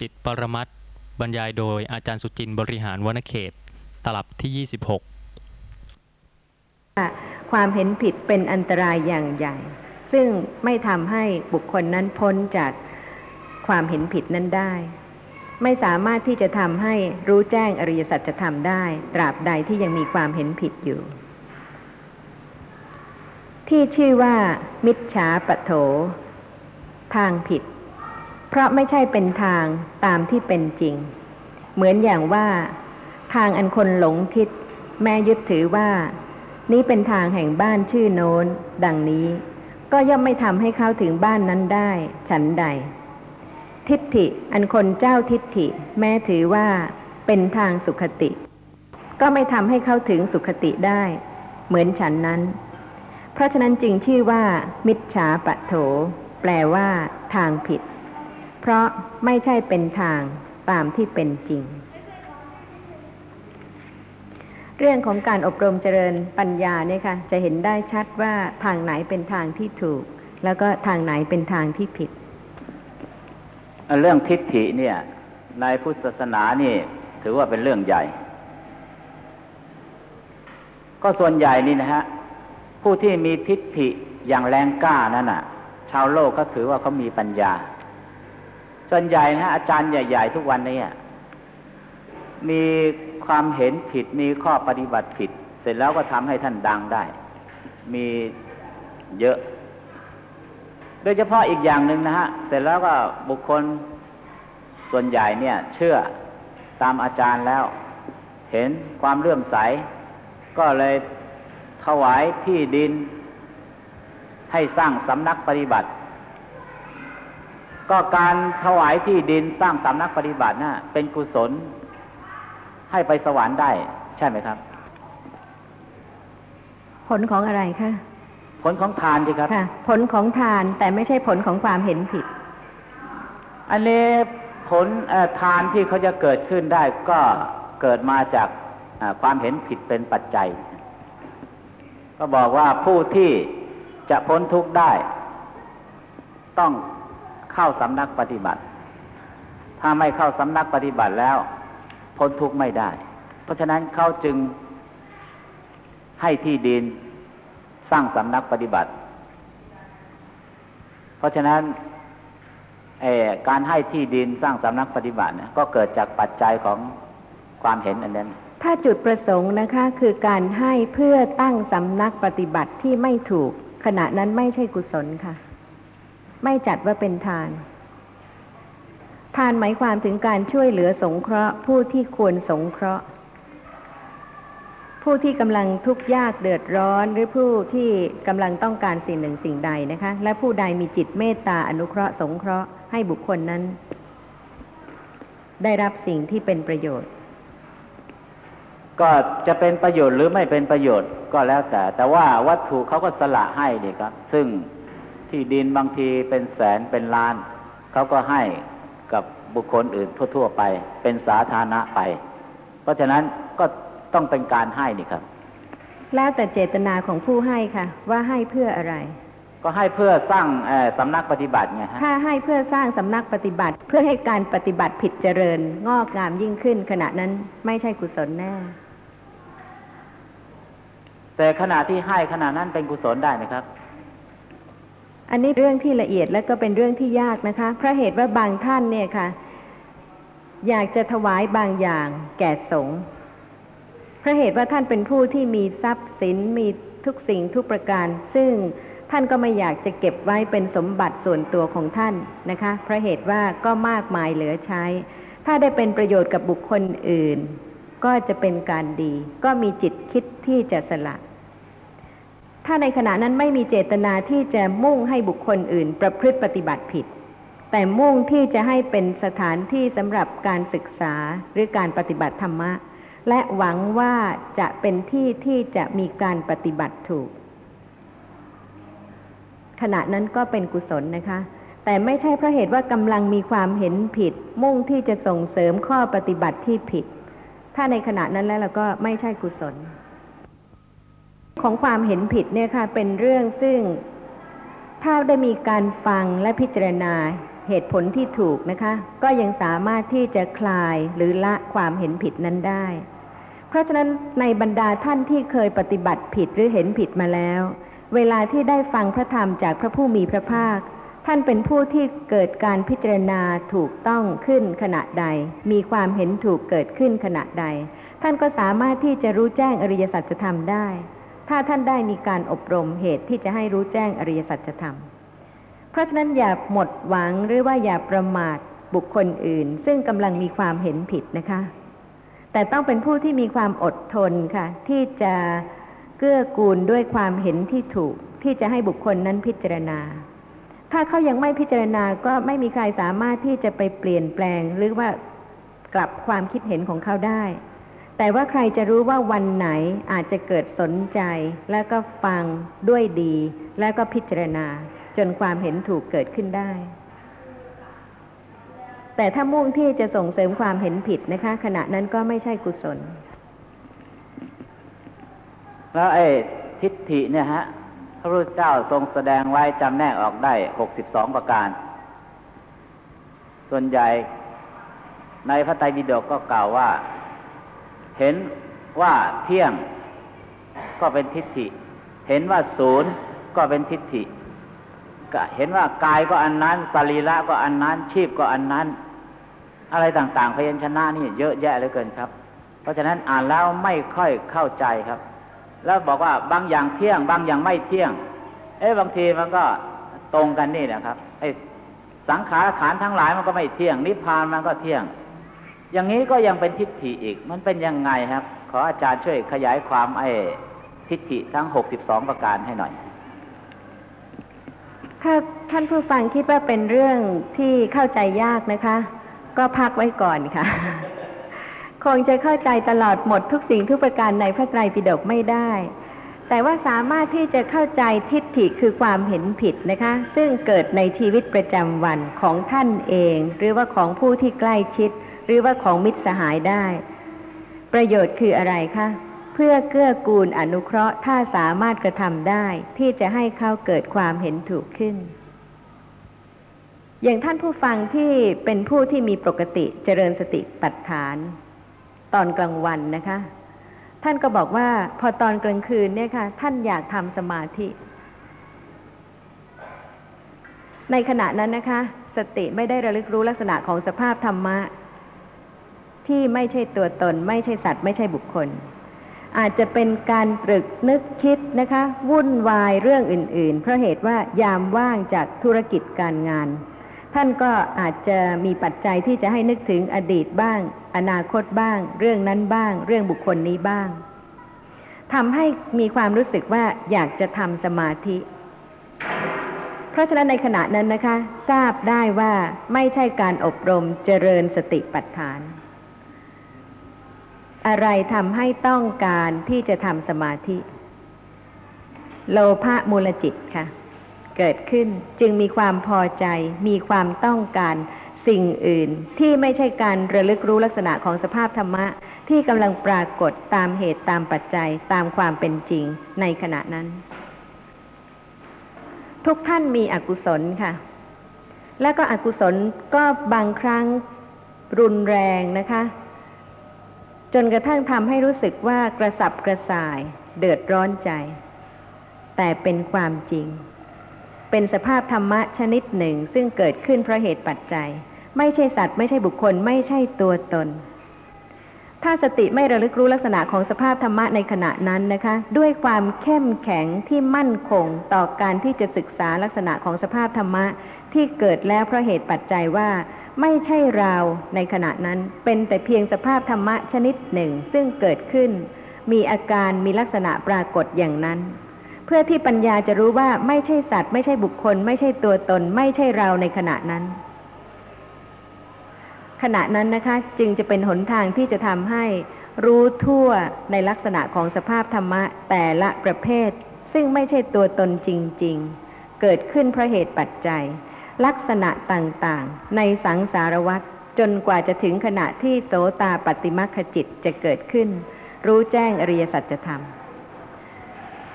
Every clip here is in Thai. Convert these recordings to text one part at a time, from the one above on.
จิตปรมัตบรรยายโดยอาจารย์สุจินต์บริหารวนเขต ตลับที่ 26 ความเห็นผิดเป็นอันตรายอย่างใหญ่ ซึ่งไม่ทำให้บุคคลนั้นพ้นจากความเห็นผิดนั้นได้ ไม่สามารถที่จะทำให้รู้แจ้งอริยสัจธรรมได้ ตราบใดที่ยังมีความเห็นผิดอยู่ ที่ชื่อว่า มิจฉาปโถ ทางผิด เพราะไม่ใช่เป็นทางตามที่เป็นจริง เหมือนอย่างว่า ทางอันคนหลงทิศ แม่ยึดถือว่า นี้เป็นทางแห่งบ้านชื่อโน้น ดังนี้ ก็ย่อมไม่ทำให้เข้าถึงบ้านนั้นได้ ฉันใด ทิฏฐิอันคนเจ้าทิฏฐิ แม้ถือว่า เป็นทางสุขติ ก็ไม่ทำให้เข้าถึงสุขติได้ เหมือนฉันนั้น เพราะฉะนั้นจึงชื่อว่า มิจฉาปะโถ แปลว่า ทางผิด ราะไม่ใช่เป็นทางตามที่เป็นจริง เรื่องของการอบรมเจริญปัญญาเนี่ยค่ะ จะเห็นได้ชัดว่าทางไหนเป็นทางที่ถูก แล้วก็ทางไหนเป็นทางที่ผิด เรื่องทิฏฐิเนี่ย ในพุทธศาสนานี่ ถือว่าเป็นเรื่องใหญ่ ก็ส่วนใหญ่นี่นะฮะ ผู้ที่มีทิฏฐิอย่างแรงกล้านั่นน่ะ ชาวโลกก็ถือว่าเขามีปัญญา ส่วนใหญ่นะอาจารย์ใหญ่ ๆ ทุกวันนี้มีความเห็นผิดมีข้อปฏิบัติผิด เสร็จแล้วก็ทำให้ท่านดังได้ มีเยอะ โดยเฉพาะอีกอย่างหนึ่งนะฮะ เสร็จแล้วก็บุคคลส่วนใหญ่เนี่ย เชื่อตามอาจารย์แล้ว เห็นความเลื่อมใส ก็เลยถวายที่ดิน ให้สร้างสำนักปฏิบัติ ก็การถวายที่ดินสร้างสำนักปฏิบัตินะ่ะเป็นกุศลให้ไปสวรรค์ได้ ใช่ไหมครับ ผลของอะไรคะผลของทานสิครับค่ะผลของทานแต่ไม่ใช่ผลของความเห็นผิด อันนี้ผลเอ่อทานที่เขาจะเกิดขึ้นได้ก็เกิดมาจากอ่าความเห็นผิดเป็นปัจจัย ก็บอกว่าผู้ที่จะพ้นทุกข์ได้ ต้อง เข้าสำนักปฏิบัติ ถ้าไม่เข้าสำนักปฏิบัติแล้วพ้นทุกข์ไม่ได้ เพราะฉะนั้นเขาจึงให้ที่ดินสร้างสำนักปฏิบัติ เพราะฉะนั้นการให้ที่ดินสร้างสำนักปฏิบัตินะก็เกิดจากปัจจัยของความเห็นอันนั้น ถ้าจุดประสงค์นะคะคือการให้เพื่อตั้งสำนักปฏิบัติที่ไม่ถูก ขณะนั้นไม่ใช่กุศลค่ะ ไม่จัดว่าเป็นทาน ทานหมายความถึงการช่วยเหลือสงเคราะห์ ผู้ที่ควรสงเคราะห์ ผู้ที่กำลังทุกข์ยากเดือดร้อนหรือผู้ที่กำลังต้องการสิ่งหนึ่งสิ่งใดนะคะ และผู้ใดมีจิตเมตตาอนุเคราะห์สงเคราะห์ให้บุคคลนั้น ได้รับสิ่งที่เป็นประโยชน์ก็จะเป็นประโยชน์หรือไม่เป็นประโยชน์ก็แล้วแต่ แต่ว่าวัตถุเขาก็สละให้นี่ครับ ซึ่ง ที่ดินบางทีเป็นแสนเป็นล้าน เขาก็ให้กับบุคคลอื่นทั่ว ๆ ไป เป็นสาธารณะไป เพราะฉะนั้นก็ต้องเป็นการให้นี่ครับ แล้วแต่เจตนาของผู้ให้ค่ะ ว่าให้เพื่ออะไร ก็ให้เพื่อสร้างเอ่อสำนักปฏิบัติไงฮะถ้าให้เพื่อสร้างสำนักปฏิบัติ เพื่อให้การปฏิบัติผิดเจริญ งอกงามยิ่งขึ้น ขณะนั้นไม่ใช่กุศลแน่ แต่ขณะที่ให้ขณะนั้นเป็นกุศลได้ไหมครับ อันนี้เรื่องที่ละเอียดและก็เป็นเรื่องที่ยากนะคะเพราะเหตุว่าบางท่านเนี่ยค่ะ อยากจะถวายบางอย่าง แก่สงฆ์เพราะเหตุว่าท่านเป็นผู้ที่มีทรัพย์สินมีทุกสิ่งทุกประการ ซึ่งท่านก็ไม่อยากจะเก็บไว้เป็นสมบัติส่วนตัวของท่านนะคะเพราะเหตุว่าก็มากมายเหลือใช้ ถ้าได้เป็นประโยชน์กับบุคคลอื่น ก็จะเป็นการดี ก็มีจิตคิดที่จะสละ ถ้าในขณะนั้นไม่มีเจตนาที่จะมุ่งให้บุคคลอื่น ประพฤติปฏิบัติผิด แต่มุ่งที่จะให้เป็นสถานที่สำหรับการศึกษาหรือการปฏิบัติธรรมะ และหวังว่าจะเป็นที่ที่จะมีการปฏิบัติถูก ขณะนั้นก็เป็นกุศลนะคะ แต่ไม่ใช่เพราะเหตุว่ากำลังมีความเห็นผิด มุ่งที่จะส่งเสริมข้อปฏิบัติที่ผิด ถ้าในขณะนั้นแล้วเราก็ไม่ใช่กุศล ของความเห็นผิดเนี่ยค่ะเป็นเรื่องซึ่ง ถ้าได้มีการฟังและพิจารณาเหตุผลที่ถูกนะคะ ก็ยังสามารถที่จะคลายหรือละความเห็นผิดนั้นได้ เพราะฉะนั้นในบรรดาท่านที่เคยปฏิบัติผิดหรือเห็นผิดมาแล้ว เวลาที่ได้ฟังพระธรรมจากพระผู้มีพระภาค ท่านเป็นผู้ที่เกิดการพิจารณาถูกต้องขึ้นขณะใด มีความเห็นถูกเกิดขึ้นขณะใด ท่านก็สามารถที่จะรู้แจ้งอริยสัจธรรมได้ ถ้าท่านได้มีการอบรมเหตุที่จะให้รู้แจ้งอริยสัจธรรม เพราะฉะนั้นอย่าหมดหวังหรือว่าอย่าประมาทบุคคลอื่น ซึ่งกำลังมีความเห็นผิดนะคะ แต่ต้องเป็นผู้ที่มีความอดทนค่ะ ที่จะเกื้อกูลด้วยความเห็นที่ถูก ที่จะให้บุคคลนั้นพิจารณา ถ้าเขายังไม่พิจารณาก็ไม่มีใครสามารถที่จะไปเปลี่ยนแปลงหรือว่ากลับความคิดเห็นของเขาได้ แต่ว่าใครจะรู้ว่าวันไหนอาจจะเกิดสนใจ แล้วก็ฟังด้วยดี แล้วก็พิจารณา จนความเห็นถูกเกิดขึ้นได้ แต่ถ้ามุ่งที่จะส่งเสริมความเห็นผิดนะคะ ขณะนั้นก็ไม่ใช่กุศล แล้วไอ้ทิฏฐิเนี่ยฮะพระพุทธเจ้าทรงแสดงไว้จำแนกออกได้หกสิบสองประการ ส่วนใหญ่ในพระไตรปิฎกก็กล่าวว่า เห็นว่าเที่ยงก็เป็นทิฏฐิ เห็นว่าศูนย์ก็เป็นทิฏฐิเห็นว่ากายก็อันนั้นสรีระก็อันนั้น ชีพก็อันนั้น อะไรต่างๆพยัญชนะนี่เยอะแยะเหลือเกินครับ เพราะฉะนั้นอ่านแล้วไม่ค่อยเข้าใจครับ แล้วบอกว่าบางอย่างเที่ยง บางอย่างไม่เที่ยง เอ๊ะบางทีมันก็ตรงกันนี่นะครับไอ้สังขารขานทั้งหลายมันก็ไม่เที่ยง นิพพานมันก็เที่ยง อย่างนี้ก็ยังเป็นทิฏฐิอีก มันเป็นยังไงครับ ขออาจารย์ช่วยขยายความไอ้ทิฏฐิทั้ง62ประการให้หน่อย ถ้าท่านผู้ฟังคิดว่าเป็นเรื่องที่เข้าใจยากนะคะ ก็พักไว้ก่อนค่ะ คงจะเข้าใจตลอดหมดทุกสิ่งทุกประการในพระไตรปิฎกไม่ได้ แต่ว่าสามารถที่จะเข้าใจทิฏฐิคือความเห็นผิดนะคะ ซึ่งเกิดในชีวิตประจำวันของท่านเอง หรือว่าของผู้ที่ใกล้ชิด หรือว่าของมิตรสหายได้ ประโยชน์คืออะไรคะเพื่อเกื้อกูลอนุเคราะห์ถ้าสามารถกระทำได้ ที่จะให้เขาเกิดความเห็นถูกขึ้น อย่างท่านผู้ฟังที่เป็นผู้ที่มีปกติเจริญสติปัฏฐาน ตอนกลางวันนะคะ ท่านก็บอกว่าพอตอนกลางคืนเนี่ยค่ะ ท่านอยากทำสมาธิในขณะนั้นนะคะ สติไม่ได้ระลึกรู้ลักษณะของสภาพธรรมะ ที่ไม่ใช่ตัวตน ไม่ใช่สัตว์ ไม่ใช่บุคคล อาจจะเป็นการตรึกนึกคิดนะคะ วุ่นวายเรื่องอื่น ๆ เพราะเหตุว่ายามว่างจากธุรกิจการงาน ท่านก็อาจจะมีปัจจัยที่จะให้นึกถึงอดีตบ้าง อนาคตบ้าง เรื่องนั้นบ้าง เรื่องบุคคลนี้บ้างทำให้มีความรู้สึกว่าอยากจะทำสมาธิเพราะฉะนั้นในขณะนั้นนะคะ ทราบได้ว่าไม่ใช่การอบรมเจริญสติปัฏฐาน อะไรทำให้ต้องการที่จะทำสมาธิ โลภะมูลจิตค่ะ เกิดขึ้นจึงมีความพอใจ มีความต้องการสิ่งอื่นที่ไม่ใช่การระลึกรู้ลักษณะของสภาพธรรมะ ที่กำลังปรากฏตามเหตุตามปัจจัยตามความเป็นจริงในขณะนั้น ทุกท่านมีอกุศลค่ะ แล้วก็อกุศลก็บางครั้งรุนแรงนะคะ จนกระทั่งทำให้รู้สึกว่ากระสับกระส่าย เดือดร้อนใจ แต่เป็นความจริง เป็นสภาพธรรมะชนิดหนึ่งซึ่งเกิดขึ้นเพราะเหตุปัจจัย ไม่ใช่สัตว์ไม่ใช่บุคคลไม่ใช่ตัวตน ถ้าสติไม่ระลึกรู้ลักษณะของสภาพธรรมะในขณะนั้นนะคะ ด้วยความเข้มแข็งที่มั่นคงต่อการที่จะศึกษาลักษณะของสภาพธรรมะที่เกิดแล้วเพราะเหตุปัจจัยว่า ไม่ใช่เราในขณะนั้นเป็นแต่เพียงสภาพธรรมะชนิดหนึ่งซึ่งเกิดขึ้น มีอาการมีลักษณะปรากฏอย่างนั้น เพื่อที่ปัญญาจะรู้ว่าไม่ใช่สัตว์ ไม่ใช่บุคคล ไม่ใช่ตัวตน ไม่ใช่เราในขณะนั้น ขณะนั้นนะคะจึงจะเป็นหนทางที่จะทำให้รู้ทั่วในลักษณะของสภาพธรรมะแต่ละประเภท ซึ่งไม่ใช่ตัวตนจริง ๆ เกิดขึ้นเพราะเหตุปัจจัย ลักษณะต่างๆ ในสังสารวัฏจนกว่าจะถึงขณะที่โสตาปฏิมัคคจิตจะเกิดขึ้น รู้แจ้งอริยสัจธรรม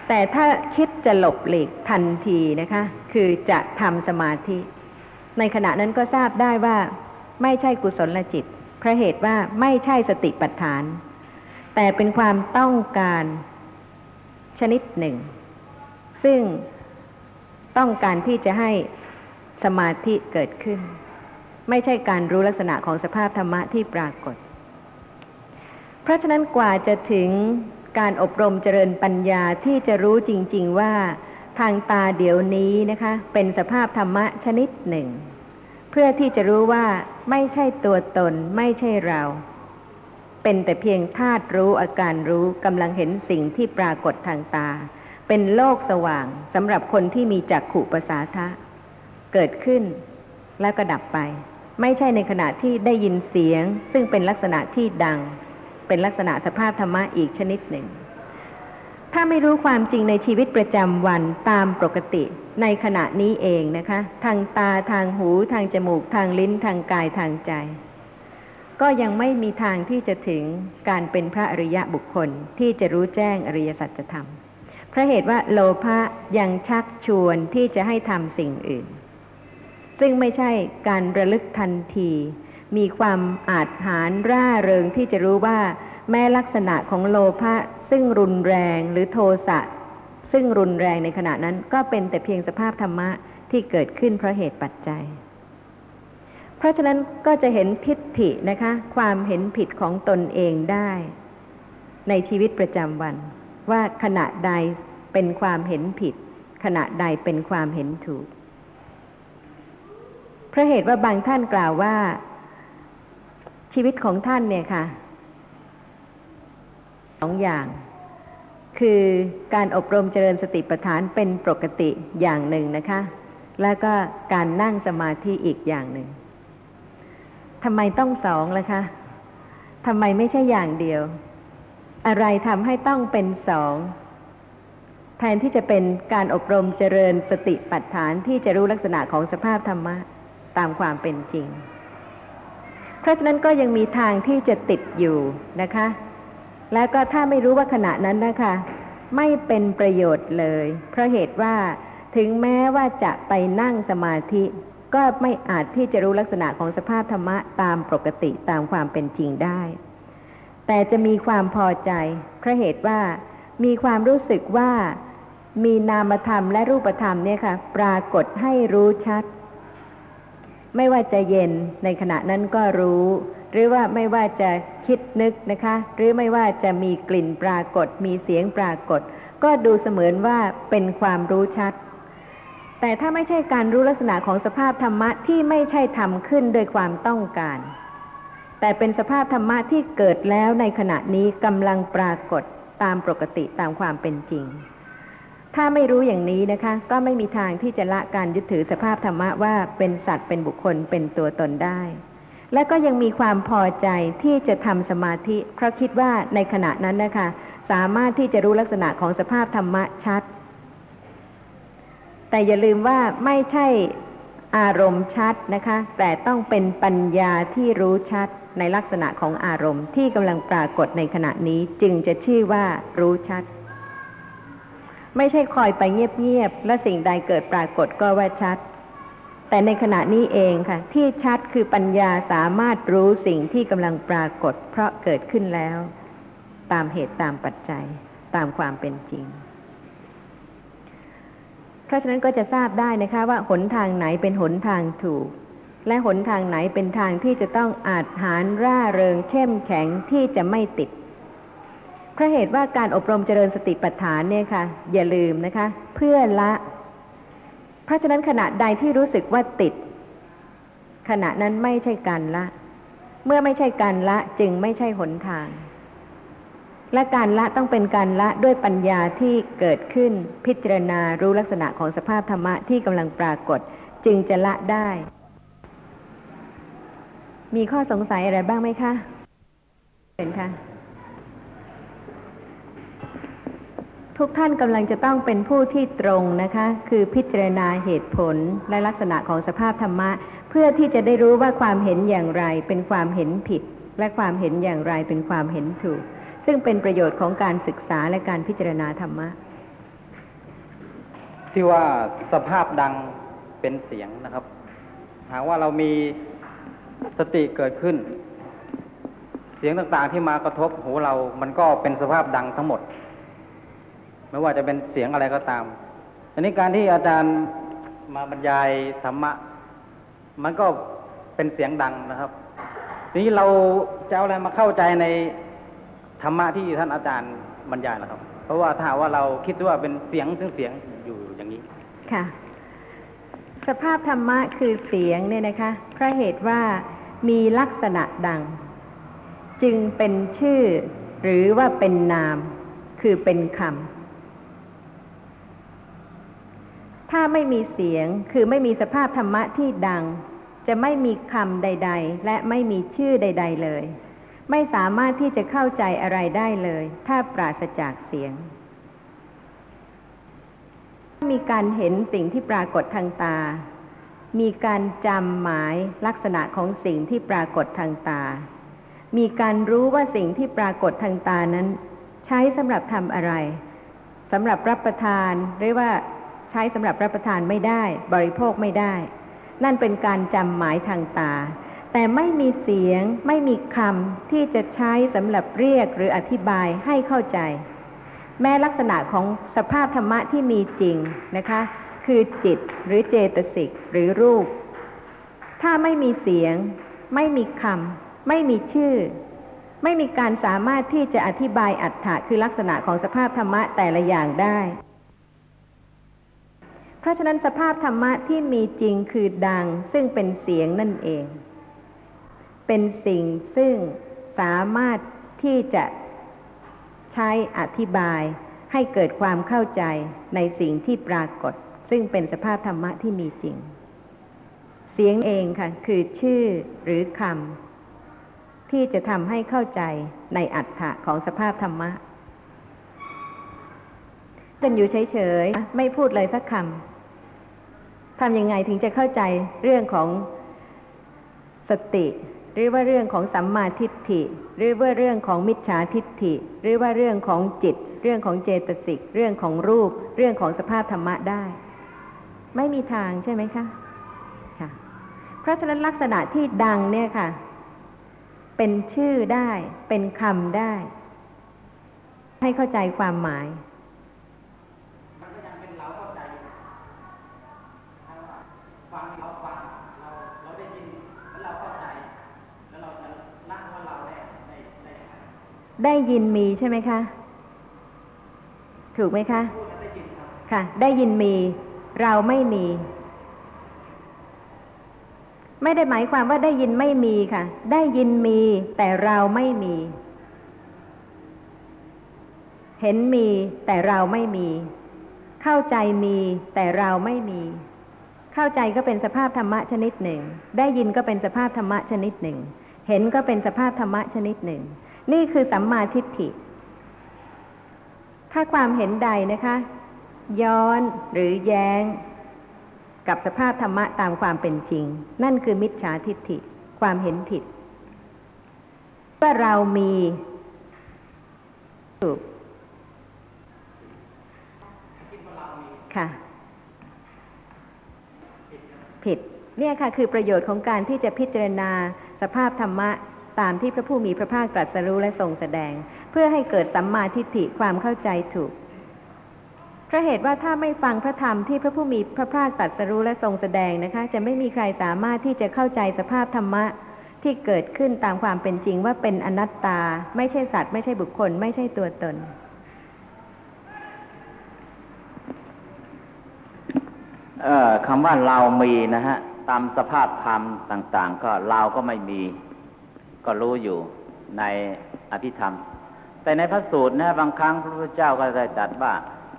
แต่ถ้าคิดจะหลบหลีกทันทีนะคะ คือจะทำสมาธิ ในขณะนั้นก็ทราบได้ว่า ไม่ใช่กุศลจิตเพราะเหตุว่าไม่ใช่สติปัฏฐาน แต่เป็นความต้องการชนิดหนึ่ง ซึ่งต้องการที่จะให้ สมาธิเกิดขึ้น ไม่ใช่การรู้ลักษณะของสภาพธรรมะที่ปรากฏ เพราะฉะนั้นกว่าจะถึงการอบรมเจริญปัญญาที่จะรู้จริง ๆว่าทางตาเดี๋ยวนี้นะคะ เป็นสภาพธรรมะชนิดหนึ่ง เพื่อที่จะรู้ว่าไม่ใช่ตัวตนไม่ใช่เรา เป็นแต่เพียงธาตุรู้อาการรู้กำลังเห็นสิ่งที่ปรากฏทางตา เป็นโลกสว่างสำหรับคนที่มีจักขุประสาทะ เกิดขึ้น แล้วก็ดับไป ไม่ใช่ในขณะที่ได้ยินเสียง ซึ่งเป็นลักษณะที่ดัง เป็นลักษณะสภาพธรรมะอีกชนิดหนึ่ง ถ้าไม่รู้ความจริงในชีวิตประจำวันตามปกติในขณะนี้เองนะคะ ทางตาทางหูทางจมูก ทางลิ้นทางกายทางใจ ก็ยังไม่มีทางที่จะถึงการเป็นพระอริยะบุคคลที่จะรู้แจ้งอริยสัจธรรมเพราะเหตุว่าโลภะยังชักชวนที่จะให้ทำสิ่งอื่น ซึ่งไม่ใช่การระลึกทันที มีความอาจหารร่าเริงที่จะรู้ว่า แม้ลักษณะของโลภะซึ่งรุนแรงหรือโทสะซึ่งรุนแรงในขณะนั้นก็เป็นแต่เพียงสภาพธรรมะที่เกิดขึ้นเพราะเหตุปัจจัย เพราะฉะนั้นก็จะเห็นทิฏฐินะคะ ความเห็นผิดของตนเองได้ ในชีวิตประจำวัน ว่าขณะใดเป็นความเห็นผิด ขณะใดเป็นความเห็นถูก เพราะเหตุว่าบางท่านกล่าวว่า ชีวิตของท่านเนี่ยค่ะสองอย่าง คือการอบรมเจริญสติปัฏฐานเป็นปกติอย่างหนึ่งนะคะ แล้วก็การนั่งสมาธิอีกอย่างหนึ่งทำไมต้องสองล่ะคะทำไมไม่ใช่อย่างเดียว อะไรทำให้ต้องเป็นสองแทนที่จะเป็นการอบรมเจริญสติปัฏฐานที่จะรู้ลักษณะของสภาพธรรมะ ตามความเป็นจริง เพราะฉะนั้นก็ยังมีทางที่จะติดอยู่นะคะ แล้วก็ถ้าไม่รู้ว่าขณะนั้นนะคะ ไม่เป็นประโยชน์เลย เพราะเหตุว่าถึงแม้ว่าจะไปนั่งสมาธิ ก็ไม่อาจที่จะรู้ลักษณะของสภาพธรรมะตามปกติตามความเป็นจริงได้ แต่จะมีความพอใจ เพราะเหตุว่ามีความรู้สึกว่ามีนามธรรมและรูปธรรมเนี่ยค่ะ ปรากฏให้รู้ชัด ไม่ว่าจะเย็นในขณะนั้นก็รู้ หรือว่าไม่ว่าจะคิดนึกนะคะ หรือไม่ว่าจะมีกลิ่นปรากฏ มีเสียงปรากฏ ก็ดูเสมือนว่าเป็นความรู้ชัด แต่ถ้าไม่ใช่การรู้ลักษณะของสภาพธรรมะที่ไม่ใช่ทำขึ้นโดยความต้องการ แต่เป็นสภาพธรรมะที่เกิดแล้วในขณะนี้กำลังปรากฏตามปกติตามความเป็นจริง ถ้าไม่รู้อย่างนี้นะคะ ก็ไม่มีทางที่จะละการยึดถือสภาพธรรมะว่าเป็นสัตว์เป็นบุคคลเป็นตัวตนได้ และก็ยังมีความพอใจที่จะทำสมาธิ เพราะคิดว่าในขณะนั้นนะคะ สามารถที่จะรู้ลักษณะของสภาพธรรมะชัด แต่อย่าลืมว่าไม่ใช่อารมณ์ชัดนะคะ แต่ต้องเป็นปัญญาที่รู้ชัดในลักษณะของอารมณ์ที่กำลังปรากฏในขณะนี้จึงจะชื่อว่ารู้ชัด ไม่ใช่คอยไปเงียบๆและสิ่งใดเกิดปรากฏก็ว่าชัด แต่ในขณะนี้เองค่ะ ที่ชัดคือปัญญาสามารถรู้สิ่งที่กำลังปรากฏ เพราะเกิดขึ้นแล้ว ตามเหตุตามปัจจัย ตามความเป็นจริง เพราะฉะนั้นก็จะทราบได้นะคะว่าหนทางไหนเป็นหนทางถูก และหนทางไหนเป็นทางที่จะต้องอาจหารร่าเริงเข้มแข็งที่จะไม่ติด เพราะเหตุว่าการอบรมเจริญสติปัฏฐานเนี่ยค่ะ อย่าลืมนะคะ เพื่อละ เพราะฉะนั้นขณะใดที่รู้สึกว่าติด ขณะนั้นไม่ใช่การละ เมื่อไม่ใช่การละจึงไม่ใช่หนทาง และการละต้องเป็นการละด้วยปัญญาที่เกิดขึ้นพิจารณารู้ลักษณะของสภาพธรรมะที่กำลังปรากฏ จึงจะละได้ มีข้อสงสัยอะไรบ้างไหมคะเป็นค่ะ ทุกท่านกำลังจะต้องเป็นผู้ที่ตรงนะคะ คือพิจารณาเหตุผลและลักษณะของสภาพธรรมะ เพื่อที่จะได้รู้ว่าความเห็นอย่างไรเป็นความเห็นผิด และความเห็นอย่างไรเป็นความเห็นถูก ซึ่งเป็นประโยชน์ของการศึกษาและการพิจารณาธรรมะ ที่ว่าสภาพดังเป็นเสียงนะครับ หากว่าเรามีสติเกิดขึ้น เสียงต่างๆที่มากระทบหูเรามันก็เป็นสภาพดังทั้งหมด ไม่ว่าจะเป็นเสียงอะไรก็ตามอันนี้การที่อาจารย์มาบรรยายธรรมะ มันก็เป็นเสียงดังนะครับทีนี้เราจะเอาอะไรมาเข้าใจในธรรมะที่ท่านอาจารย์บรรยายนะครับ เพราะว่าถ้าว่าเราคิดว่าเป็นเสียงซึ่งเสียงอยู่อย่างนี้ค่ะ สภาพธรรมะคือเสียงเนี่ยนะคะเพราะเหตุว่ามีลักษณะดัง จึงเป็นชื่อ หรือว่าเป็นนาม คือเป็นคำ ถ้าไม่มีเสียงคือไม่มีสภาพธรรมะที่ดัง จะไม่มีคำใด ๆ และไม่มีชื่อใด ๆ เลย ไม่สามารถที่จะเข้าใจอะไรได้เลย ถ้าปราศจากเสียง มีการเห็นสิ่งที่ปรากฏทางตา มีการจำหมายลักษณะของสิ่งที่ปรากฏทางตา มีการรู้ว่าสิ่งที่ปรากฏทางตานั้น ใช้สำหรับทำอะไรสำหรับรับประทานหรือว่า ใช้สำหรับรับประทานไม่ได้ บริโภคไม่ได้ นั่นเป็นการจำหมายทางตา แต่ไม่มีเสียงไม่มีคำที่จะใช้สำหรับเรียกหรืออธิบายให้เข้าใจ แม้ลักษณะของสภาพธรรมะที่มีจริงนะคะ คือจิตหรือเจตสิกหรือรูป ถ้าไม่มีเสียง ไม่มีคำไม่มีชื่อไม่มีการสามารถที่จะอธิบายอัตถะคือลักษณะของสภาพธรรมะแต่ละอย่างได้ เพราะฉะนั้นสภาพธรรมะที่มีจริงคือดัง ซึ่งเป็นเสียงนั่นเอง เป็นสิ่งซึ่งสามารถที่จะใช้อธิบายให้เกิดความเข้าใจในสิ่งที่ปรากฏ ซึ่งเป็นสภาพธรรมะที่มีจริง เสียงเองค่ะ คือชื่อหรือคำที่จะทำให้เข้าใจในอัตถะของสภาพธรรมะกันอยู่เฉยๆ ไม่พูดเลยสักคำ ทำยังไงถึงจะเข้าใจเรื่องของสติ หรือว่าเรื่องของสัมมาทิฏฐิ หรือว่าเรื่องของมิจฉาทิฏฐิ หรือว่าเรื่องของจิต เรื่องของเจตสิก เรื่องของรูป เรื่องของสภาพธรรมะได้ ไม่มีทางใช่ไหมคะค่ะ เพราะฉะนั้นลักษณะที่ดังเนี่ยค่ะ เป็นชื่อได้ เป็นคำได้ ให้เข้าใจความหมาย ได้ยินมีใช่ไหมคะ ถูกไหมคะ ค่ะ ได้ยินมี เราไม่มี ไม่ได้หมายความว่าได้ยินไม่มีค่ะ ได้ยินมี แต่เราไม่มี เห็นมี แต่เราไม่มี เข้าใจมี แต่เราไม่มี เข้าใจก็เป็นสภาพธรรมะชนิดหนึ่ง ได้ยินก็เป็นสภาพธรรมะชนิดหนึ่ง เห็นก็เป็นสภาพธรรมะชนิดหนึ่ง นี่คือสัมมาทิฏฐิ ถ้าความเห็นใดนะคะ ย้อนหรือแย้ง กับสภาพธรรมะตามความเป็นจริง นั่นคือมิจฉาทิฏฐิ ความเห็นผิด ว่าเรามีถูกค่ะ ผิด เนี่ยค่ะ คือประโยชน์ของการที่จะพิจารณาสภาพธรรมะ ตามที่พระผู้มีพระภาคตรัสรู้และทรงแสดง เพื่อให้เกิดสัมมาทิฏฐิความเข้าใจถูกเพราะเหตุว่าถ้าไม่ฟังพระธรรมที่พระผู้มีพระภาคตรัสรู้และทรงแสดงนะคะ จะไม่มีใครสามารถที่จะเข้าใจสภาพธรรมะที่เกิดขึ้นตามความเป็นจริงว่าเป็นอนัตตา ไม่ใช่สัตว์ไม่ใช่บุคคล ไม่ใช่ตัวตนเอ่อคำว่าเรามีนะฮะ ตามสภาพธรรมต่าง ๆ ก็เราก็ไม่มี ก็รู้อยู่ในอภิธรรม แต่ในพระสูตรนะบางครั้งพระพุทธเจ้าก็ได้ตรัสว่า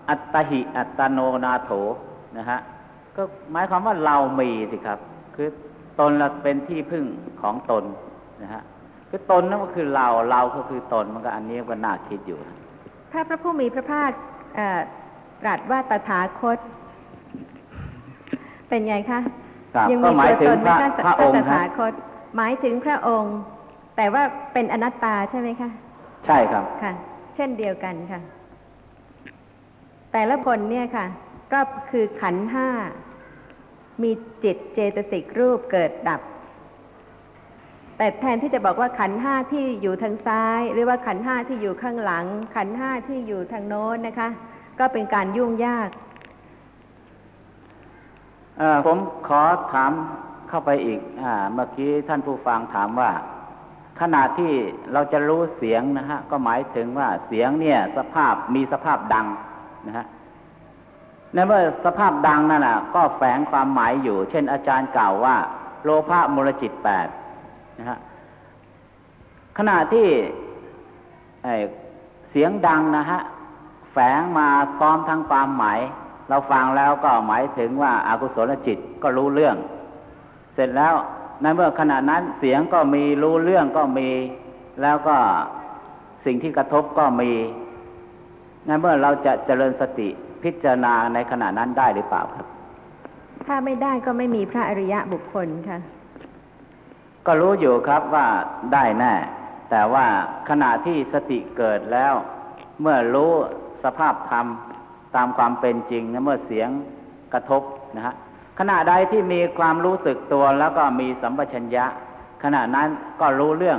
อัตตหิอัตตโนนาโถนะฮะก็หมายความว่าเรามีสิครับ คือตนเราเป็นที่พึ่งของตนนะฮะคือตนนั่นก็คือเราเราก็คือตนมันก็อันนี้ก็น่าคิดอยู่นะถ้าพระผู้มีพระภาคเอ่อตรัสว่าตถาคต เป็นไงคะครับยังก็มีหมายตัวถึตงนไหพมระคะพระองตค์ถาฮะคต หมายถึงพระองค์ แต่ว่าเป็นอนัตตาใช่ไหมคะ ใช่ครับค่ะ เช่นเดียวกันค่ะ แต่ละคนเนี่ยค่ะ ก็คือขันธ์ห้า มีจิตเจตสิกรูปเกิดดับ แต่แทนที่จะบอกว่าขันธ์ห้าที่อยู่ทางซ้าย หรือว่าขันธ์ห้าที่อยู่ข้างหลัง ขันธ์ห้าที่อยู่ทางโน้นนะคะ ก็เป็นการยุ่งยากเอ่อผมขอถามเข้าไปอีกอาเมื่อกี้ท่านผู้ฟังถามว่า ขณะที่เราจะรู้เสียงนะฮะก็หมายถึงว่าเสียงเนี่ย สภาพมีสภาพดังนะฮะในเมื่อสภาพดังนั่นน่ะก็แฝงความหมายอยู่ เช่นอาจารย์กล่าวว่า โลภะมูลจิตแปดนะฮะขณะที่เสียงดังนะฮะแฝงมาพร้อมทั้งความหมาย เราฟังแล้วก็หมายถึงว่าอากุศลจิตก็รู้เรื่อง เสร็จแล้ว ในเมื่อขณะนั้นเสียงก็มีรู้เรื่องก็มี แล้วก็สิ่งที่กระทบก็มีในเมื่อเราจะเจริญสติพิจารณาในขณะนั้นได้หรือเปล่าครับ ถ้าไม่ได้ก็ไม่มีพระอริยะบุคคลค่ะ ก็รู้อยู่ครับว่าได้แน่ แต่ว่าขณะที่สติเกิดแล้ว เมื่อรู้สภาพธรรมตามความเป็นจริงนะเมื่อเสียงกระทบนะฮะ ขณะใดที่มีความรู้สึกตัวแล้วก็มีสัมปชัญญะ ขณะนั้นก็รู้เรื่อง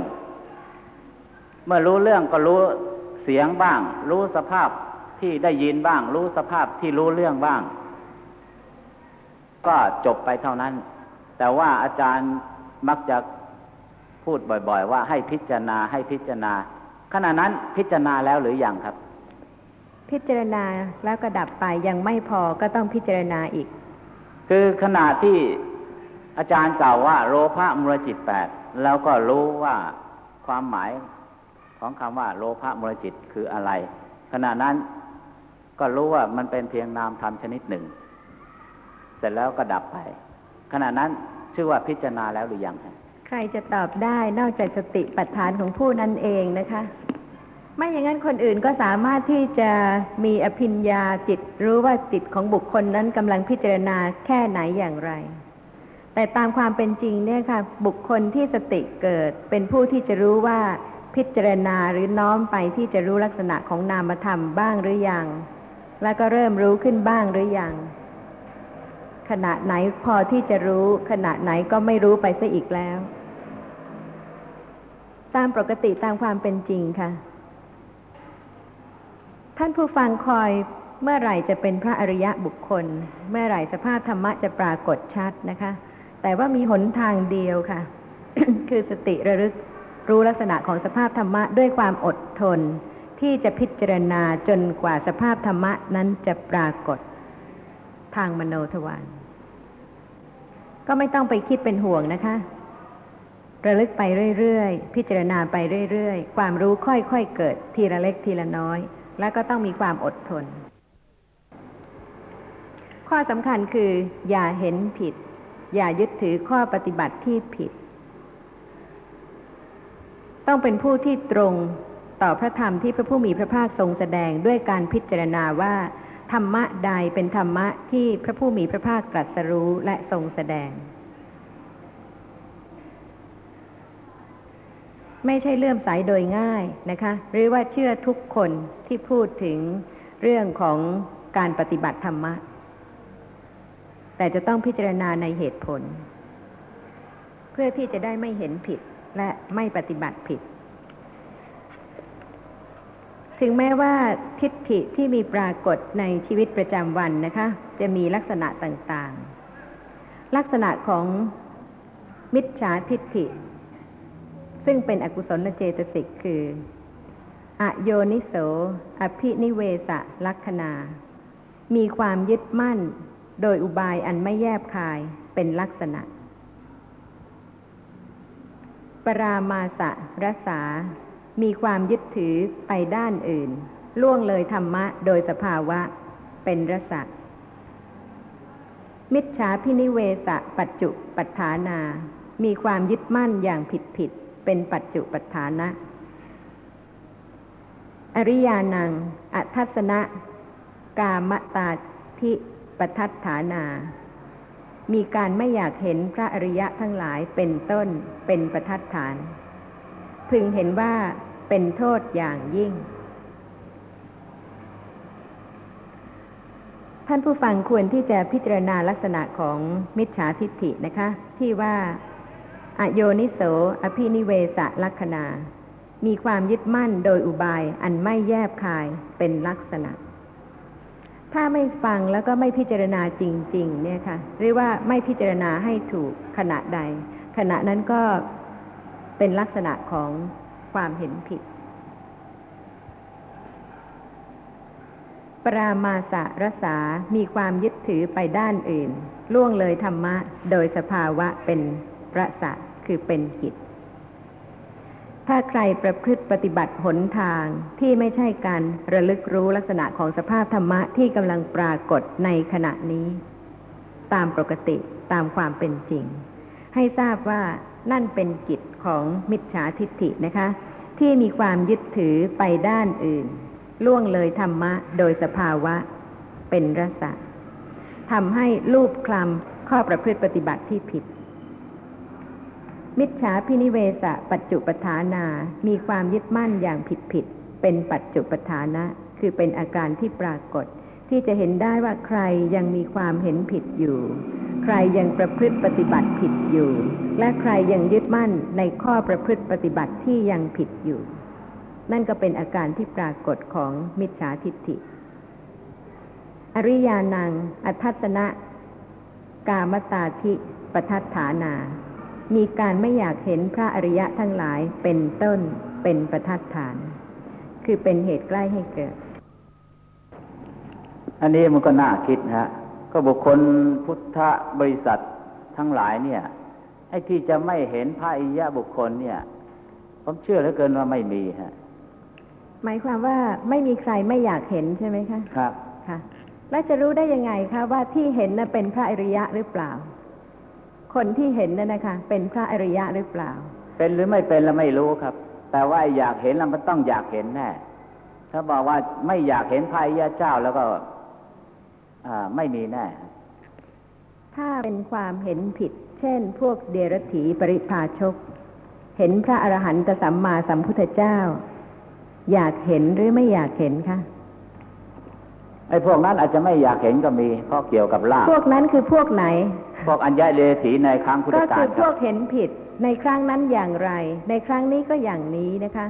เมื่อรู้เรื่องก็รู้เสียงบ้าง รู้สภาพที่ได้ยินบ้าง รู้สภาพที่รู้เรื่องบ้าง ก็จบไปเท่านั้น แต่ว่าอาจารย์มักจะพูดบ่อย ๆ ว่าให้พิจารณาให้พิจารณา ขณะนั้นพิจารณาแล้วหรือยังครับ พิจารณาแล้วก็ดับไปยังไม่พอก็ต้องพิจารณาอีก คือขณะที่อาจารย์กล่าวว่าโลภะมูลจิตแปดแล้วก็รู้ว่าความหมายของคำว่าโลภะมูลจิตคืออะไร ขณะนั้นก็รู้ว่ามันเป็นเพียงนามธรรมชนิดหนึ่ง เสร็จแล้วก็ดับไป ขณะนั้นชื่อว่าพิจารณาแล้วหรือยังครับใครจะตอบได้นอกจากสติปัฏฐานของผู้นั้นเองนะคะ ไม่อย่างนั้นคนอื่นก็สามารถที่จะมีอภิญญาจิตรู้ว่าจิตของบุคคลนั้นกำลังพิจารณาแค่ไหนอย่างไร แต่ตามความเป็นจริงเนี่ยค่ะ บุคคลที่สติเกิดเป็นผู้ที่จะรู้ว่าพิจารณาหรือน้อมไปที่จะรู้ลักษณะของนามธรรมบ้างหรือยัง แล้วก็เริ่มรู้ขึ้นบ้างหรือยัง ขณะไหนพอที่จะรู้ ขณะไหนก็ไม่รู้ไปซะอีกแล้ว ตามปกติตามความเป็นจริงค่ะ ท่านผู้ฟังคอยเมื่อไหร่จะเป็นพระอริยะบุคคล เมื่อไหร่สภาพธรรมะจะปรากฏชัดนะคะ แต่ว่ามีหนทางเดียวค่ะ คือสติระลึกรู้ลักษณะของสภาพธรรมะด้วยความอดทน ที่จะพิจารณาจนกว่าสภาพธรรมะนั้นจะปรากฏ ทางมโนทวารก็ไม่ต้องไปคิดเป็นห่วงนะคะระลึกไปเรื่อยๆ พิจารณาไปเรื่อยๆ ความรู้ค่อยๆ เกิดทีละเล็กทีละน้อย แล้วก็ต้องมีความอดทน ข้อสำคัญคือ อย่าเห็นผิด อย่ายึดถือข้อปฏิบัติที่ผิด ต้องเป็นผู้ที่ตรงต่อพระธรรมที่พระผู้มีพระภาคทรงแสดงด้วยการพิจารณาว่า ธรรมะใดเป็นธรรมะที่พระผู้มีพระภาคตรัสรู้และทรงแสดง ไม่ใช่เลื่อมใสโดยง่ายนะคะ หรือว่าเชื่อทุกคนที่พูดถึงเรื่องของการปฏิบัติธรรมะ แต่จะต้องพิจารณาในเหตุผล เพื่อที่จะได้ไม่เห็นผิดและไม่ปฏิบัติผิด ถึงแม้ว่าทิฏฐิที่มีปรากฏในชีวิตประจำวันนะคะ จะมีลักษณะต่างๆ ลักษณะของมิจฉาทิฏฐิ ซึ่งเป็นอกุศลเจตสิกคือ อโยนิโส อภินิเวสลักษณา มีความยึดมั่น โดยอุบายอันไม่แยบคายเป็นลักษณะ ปรามาสะรสา มีความยึดถือไปด้านอื่น ล่วงเลยธรรมะโดยสภาวะ เป็นรสะมิจฉาพินิเวสะปัจจุปัฏฐานา มีความยึดมั่นอย่างผิดผิด เป็นปัจจุปัฏฐานะ อริยานัง อัทัศนะ กามตาทิปทัฏฐานา มีการไม่อยากเห็นพระอริยะทั้งหลายเป็นต้นเป็นประทัดฐาน พึงเห็นว่าเป็นโทษอย่างยิ่ง ท่านผู้ฟังควรที่จะพิจารณาลักษณะของมิจฉาทิฏฐินะคะ ที่ว่า อโยนิโส อภินิเวสลักษณามีความยึดมั่นโดยอุบายอันไม่แยบคายเป็นลักษณะ ถ้าไม่ฟังแล้วก็ไม่พิจารณาจริง ๆ เนี่ยค่ะ เรียกว่าไม่พิจารณาให้ถูกขณะใด ขณะนั้นก็เป็นลักษณะของความเห็นผิด ปรามาสะรสามีความยึดถือไปด้านอื่น ล่วงเลยธรรมะ โดยสภาวะเป็น ระสะคือเป็นกิจ ถ้าใครประพฤติปฏิบัติหนทางที่ไม่ใช่การระลึกรู้ลักษณะของสภาพธรรมะที่กำลังปรากฏในขณะนี้ ตามปกติตามความเป็นจริง ให้ทราบว่านั่นเป็นกิจของมิจฉาทิฏฐินะคะ ที่มีความยึดถือไปด้านอื่น ล่วงเลยธรรมะโดยสภาวะเป็นรสะทำให้รูปคลำข้อประพฤติปฏิบัติที่ผิด มิจฉาพินิเวสะปัจจุปทานา มีความยึดมั่นอย่างผิดผิดๆเป็นปัจจุปทานะ คือเป็นอาการที่ปรากฏ ที่จะเห็นได้ว่าใครยังมีความเห็นผิดอยู่ ใครยังประพฤติปฏิบัติผิดอยู่ และใครยังยึดมั่นในข้อประพฤติปฏิบัติที่ยังผิดอยู่ นั่นก็เป็นอาการที่ปรากฏของมิจฉาทิฏฐิ อริยานัง อัทัศนะ กามตาธิปทัฏฐานา มีการไม่อยากเห็นพระอริยะทั้งหลายเป็นต้นเป็นประทัดฐาน คือเป็นเหตุใกล้ให้เกิด อันนี้มันก็น่าคิดนะฮะก็บุคคลพุทธบริษัททั้งหลายเนี่ยไอ้ที่จะไม่เห็นพระอริยะบุคคลเนี่ยผมเชื่อเหลือเกินว่าไม่มีฮะหมายความว่าไม่มีใครไม่อยากเห็นใช่ไหมคะ ครับค่ะ แล้วจะรู้ได้ยังไงคะว่าที่เห็นน่ะเป็นพระอริยะหรือเปล่า คนที่เห็นน่ะนะคะเป็นพระอริยะหรือเปล่า เป็นหรือไม่เป็นเราไม่รู้ครับ แต่ว่าอยากเห็นแล้วมันต้องอยากเห็นแน่ถ้าบอกว่าไม่อยากเห็นพระอริยะเจ้าแล้วก็อ่าไม่มีแน่ ถ้าเป็นความเห็นผิด เช่น พวกเดรถีปริพาชก เห็นพระอรหันตสัมมาสัมพุทธเจ้า อยากเห็นหรือไม่อยากเห็นคะไอ้พวกนั้นอาจจะไม่อยากเห็นก็มีเพราะเกี่ยวกับลาภพวกนั้นคือพวกไหน พวกอัญญาเลถีในครั้งพุทธก็กาคือพวกเห็นผิดในครั้งนั้นอย่างไร ในครั้งนี้ก็อย่างนี้นะคะ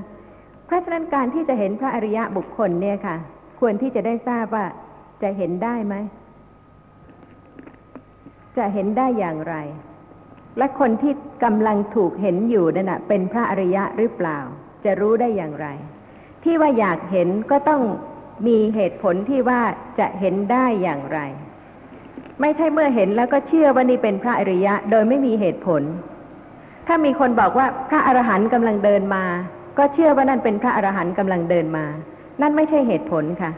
เพราะฉะนั้นการที่จะเห็นพระอริยะบุคคลเนี่ยค่ะ ควรที่จะได้ทราบว่าจะเห็นได้ไหมจะเห็นได้อย่างไร และคนที่กำลังถูกเห็นอยู่นั่นนะเป็นพระอริยะหรือเปล่า จะรู้ได้อย่างไร ที่ว่าอยากเห็นก็ต้องมีเหตุผลที่ว่าจะเห็นได้อย่างไร ไม่ใช่เมื่อเห็นแล้วก็เชื่อว่านี่เป็นพระอริยะ โดยไม่มีเหตุผล ถ้ามีคนบอกว่าพระอรหันต์กำลังเดินมา ก็เชื่อว่านั่นเป็นพระอรหันต์กำลังเดินมา นั่นไม่ใช่เหตุผลค่ะ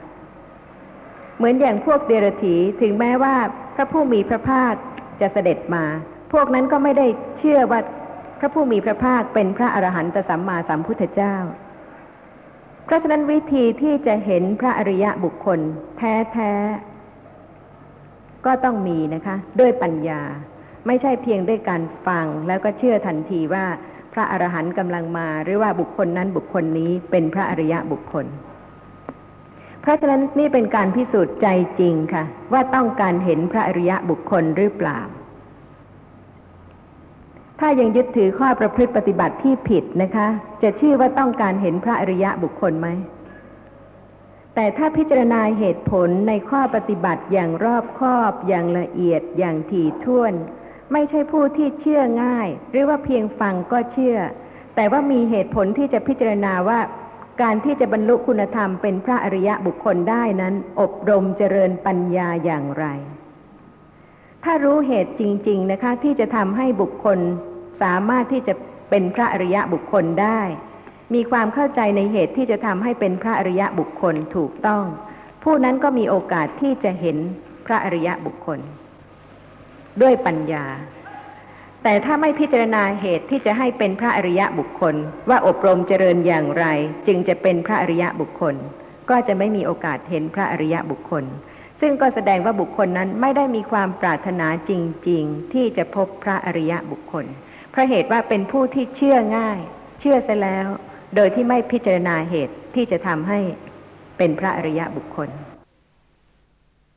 เหมือนอย่างพวกเดรถีถึงแม้ว่าพระผู้มีพระภาคจะเสด็จมา พวกนั้นก็ไม่ได้เชื่อว่าพระผู้มีพระภาคเป็นพระอรหันตสัมมาสัมพุทธเจ้า เพราะฉะนั้นวิธีที่จะเห็นพระอริยะบุคคล แท้ๆ ก็ต้องมีนะคะ ด้วยปัญญา ไม่ใช่เพียงด้วยการฟังแล้วก็เชื่อทันทีว่าพระอรหันต์กำลังมา หรือว่าบุคคลนั้นบุคคลนี้เป็นพระอริยะบุคคล เพราะฉะนั้นนี่เป็นการพิสูจน์ใจจริงค่ะ ว่าต้องการเห็นพระอริยะบุคคลหรือเปล่า ถ้ายังยึดถือข้อประพฤติปฏิบัติที่ผิดนะคะ จะชื่อว่าต้องการเห็นพระอริยะบุคคลไหม แต่ถ้าพิจารณาเหตุผลในข้อปฏิบัติอย่างรอบคอบ อย่างละเอียดอย่างถี่ถ้วน ไม่ใช่ผู้ที่เชื่อง่าย หรือว่าเพียงฟังก็เชื่อ แต่ว่ามีเหตุผลที่จะพิจารณาว่าการที่จะบรรลุคุณธรรมเป็นพระอริยะบุคคลได้นั้น อบรมเจริญปัญญาอย่างไร ถ้ารู้เหตุจริง ๆนะคะ ที่จะทำให้บุคคลสามารถที่จะเป็นพระอริยะบุคคลได้ มีความเข้าใจในเหตุที่จะทำให้เป็นพระอริยะบุคคลถูกต้อง ผู้นั้นก็มีโอกาสที่จะเห็นพระอริยะบุคคล ด้วยปัญญา แต่ถ้าไม่พิจารณาเหตุที่จะให้เป็นพระอริยะบุคคล ว่าอบรมเจริญอย่างไร จึงจะเป็นพระอริยะบุคคล ก็จะไม่มีโอกาสเห็นพระอริยะบุคคล ซึ่งก็แสดงว่าบุคคลนั้นไม่ได้มีความปรารถนาจริง ๆ ที่จะพบพระอริยะบุคคลเพราะเหตุว่าเป็นผู้ที่เชื่อง่าย เชื่อเสียแล้ว โดยที่ไม่พิจารณาเหตุที่จะทำให้เป็นพระอริยะบุคคล